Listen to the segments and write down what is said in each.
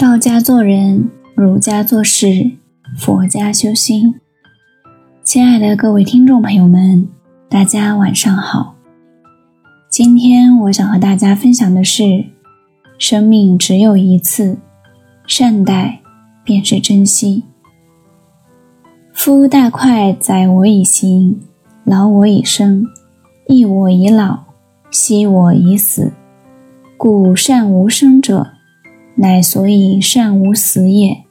道家做人，儒家做事，佛家修心。亲爱的各位听众朋友们，大家晚上好。今天我想和大家分享的是：生命只有一次，善待便是珍惜。夫大快载我以行，劳我以生，益我以老，息我以死。故善无生者。乃所以善无死也。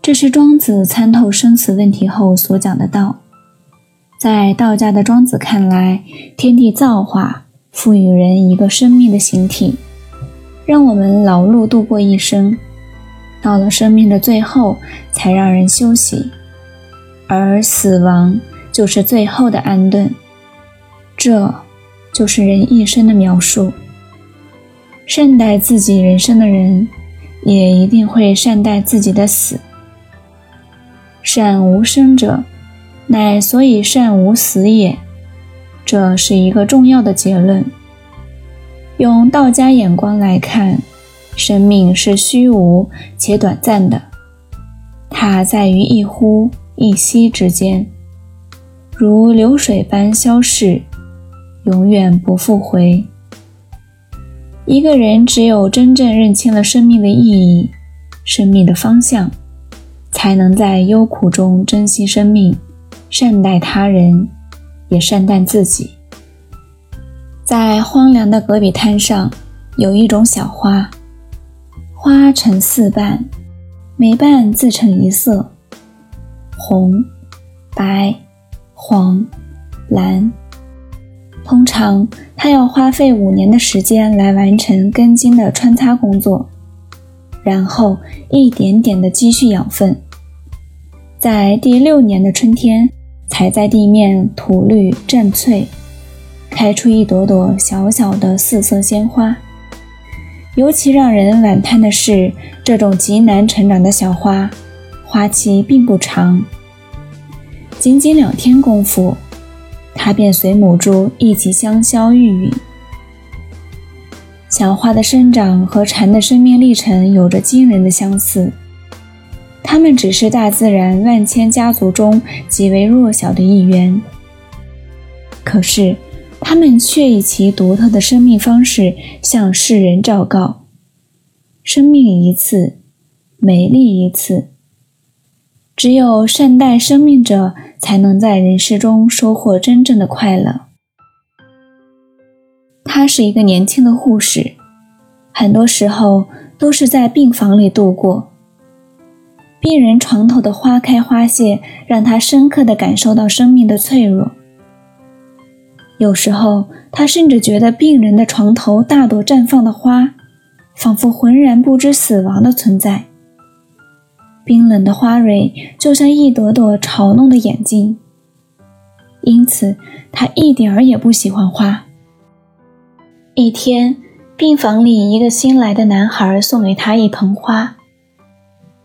这是庄子参透生死问题后所讲的道。在道家的庄子看来，天地造化赋予人一个生命的形体，让我们劳碌度过一生，到了生命的最后才让人休息，而死亡就是最后的安顿。这就是人一生的描述。善待自己人生的人，也一定会善待自己的死。善无生者，乃所以善无死也。这是一个重要的结论。用道家眼光来看，生命是虚无且短暂的，它在于一呼一吸之间，如流水般消逝，永远不复回。一个人只有真正认清了生命的意义、生命的方向，才能在忧苦中珍惜生命，善待他人，也善待自己。在荒凉的戈壁滩上，有一种小花，花呈四瓣，每瓣自成一色：红、白、黄、蓝。通常，它要花费五年的时间来完成根茎的穿插工作，然后一点点的积蓄养分，在第六年的春天，才在地面吐绿绽翠，开出一朵朵小小的四色鲜花。尤其让人惋叹的是，这种极难成长的小花，花期并不长，仅仅两天功夫。它便随母猪一起香消玉殒。小花的生长和蝉的生命历程有着惊人的相似，它们只是大自然万千家族中极为弱小的一员，可是它们却以其独特的生命方式向世人昭告：生命一次，美丽一次。只有善待生命者，才能在人世中收获真正的快乐。她是一个年轻的护士，很多时候都是在病房里度过。病人床头的花开花谢，让她深刻地感受到生命的脆弱。有时候，她甚至觉得病人的床头大朵绽放的花，仿佛浑然不知死亡的存在。冰冷的花蕊就像一朵朵嘲弄的眼睛，因此他一点儿也不喜欢花。一天，病房里一个新来的男孩送给他一盆花，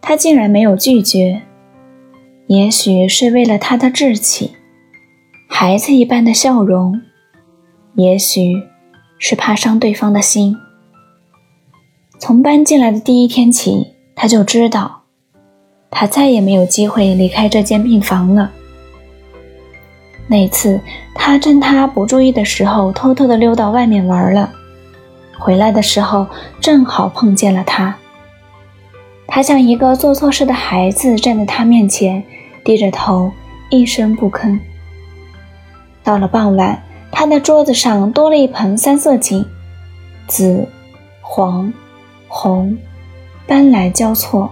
他竟然没有拒绝。也许是为了他的志气，孩子一般的笑容，也许是怕伤对方的心。从搬进来的第一天起，他就知道。他再也没有机会离开这间病房了。那次，他趁他不注意的时候，偷偷的溜到外面玩了。回来的时候，正好碰见了他。他像一个做错事的孩子，站在他面前，低着头，一声不吭。到了傍晚，他的桌子上多了一盆三色堇，紫、黄、红，斑斓交错。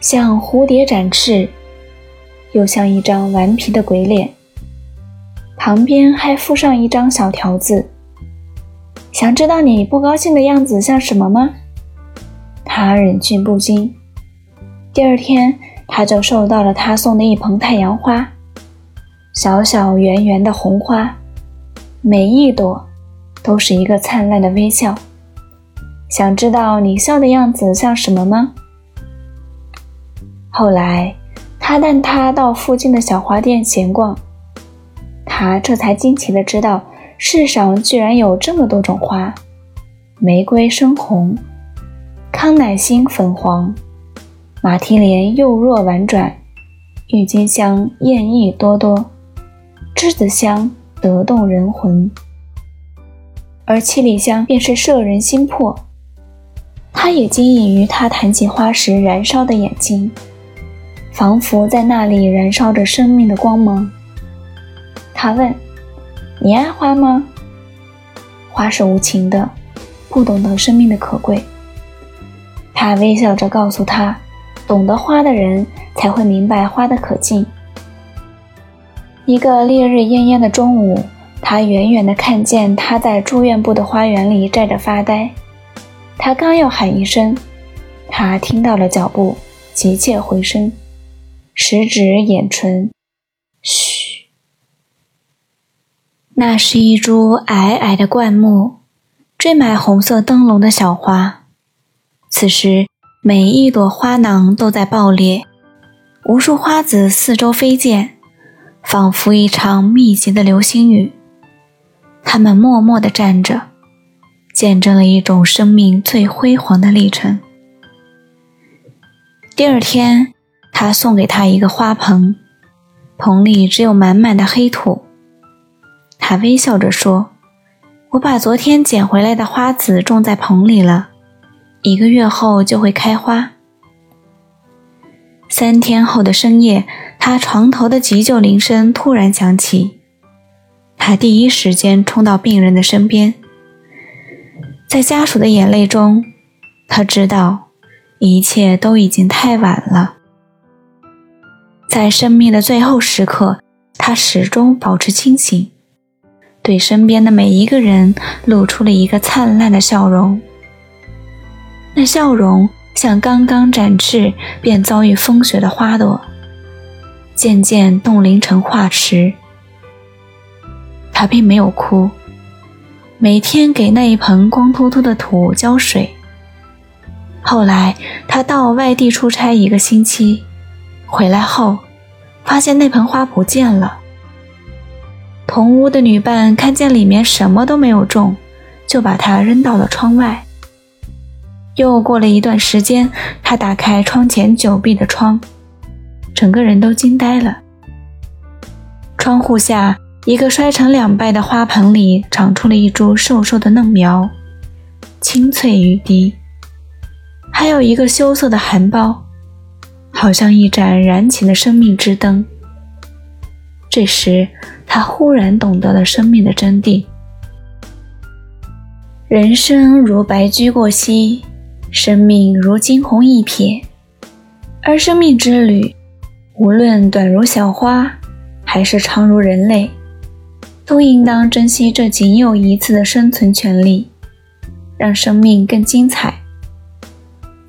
像蝴蝶展翅，又像一张顽皮的鬼脸。旁边还附上一张小条子。想知道你不高兴的样子像什么吗？他忍俊不禁。第二天，他就收到了他送的一盆太阳花，小小圆圆的红花，每一朵都是一个灿烂的微笑。想知道你笑的样子像什么吗？后来，他带他到附近的小花店闲逛，他这才惊奇地知道，世上居然有这么多种花：玫瑰深红，康乃馨粉黄，马蹄莲幼弱婉转，郁金香艳意多多，栀子香得动人魂，而七里香便是摄人心魄。他也惊异于他谈起花时燃烧的眼睛，仿佛在那里燃烧着生命的光芒。他问：“你爱花吗？”花是无情的，不懂得生命的可贵。他微笑着告诉他：“懂得花的人才会明白花的可敬。”一个烈日炎炎的中午，他远远地看见他在住院部的花园里站着发呆。他刚要喊一声，他听到了脚步，急切回声，食指眼唇，嘘。那是一株矮矮的灌木，缀满红色灯笼的小花。此时，每一朵花囊都在爆裂，无数花籽四周飞溅，仿佛一场密集的流星雨。它们默默地站着。见证了一种生命最辉煌的历程。第二天，他送给他一个花盆，盆里只有满满的黑土。他微笑着说：“我把昨天捡回来的花籽种在盆里了，一个月后就会开花。”三天后的深夜，他床头的急救铃声突然响起，他第一时间冲到病人的身边。在家属的眼泪中，他知道一切都已经太晚了。在生命的最后时刻，他始终保持清醒，对身边的每一个人露出了一个灿烂的笑容。那笑容像刚刚展翅便遭遇风雪的花朵，渐渐冻龄成化石。他并没有哭。每天给那一盆光秃秃的土浇水。后来他到外地出差一个星期，回来后发现那盆花不见了。同屋的女伴看见里面什么都没有种，就把它扔到了窗外。又过了一段时间，他打开窗前久闭的窗，整个人都惊呆了。窗户下。一个摔成两半的花盆里长出了一株瘦瘦的嫩苗，青翠欲滴；还有一个羞涩的含苞，好像一盏燃起的生命之灯。这时，他忽然懂得了生命的真谛：人生如白驹过隙，生命如惊鸿一瞥。而生命之旅，无论短如小花，还是长如人类。都应当珍惜这仅有一次的生存权利，让生命更精彩。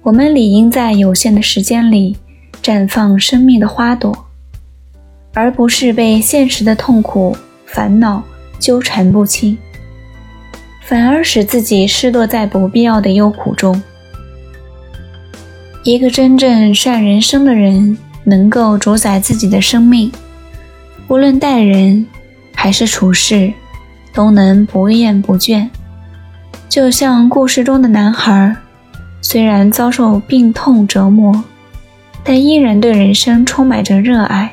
我们理应在有限的时间里绽放生命的花朵，而不是被现实的痛苦、烦恼纠缠不清，反而使自己失落在不必要的忧苦中。一个真正善人生的人，能够主宰自己的生命，无论待人。还是处事，都能不厌不倦。就像故事中的男孩，虽然遭受病痛折磨，但依然对人生充满着热爱。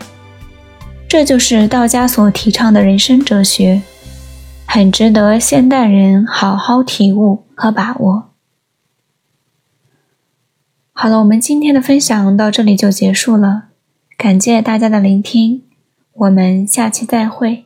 这就是道家所提倡的人生哲学，很值得现代人好好体悟和把握。好了，我们今天的分享到这里就结束了，感谢大家的聆听，我们下期再会。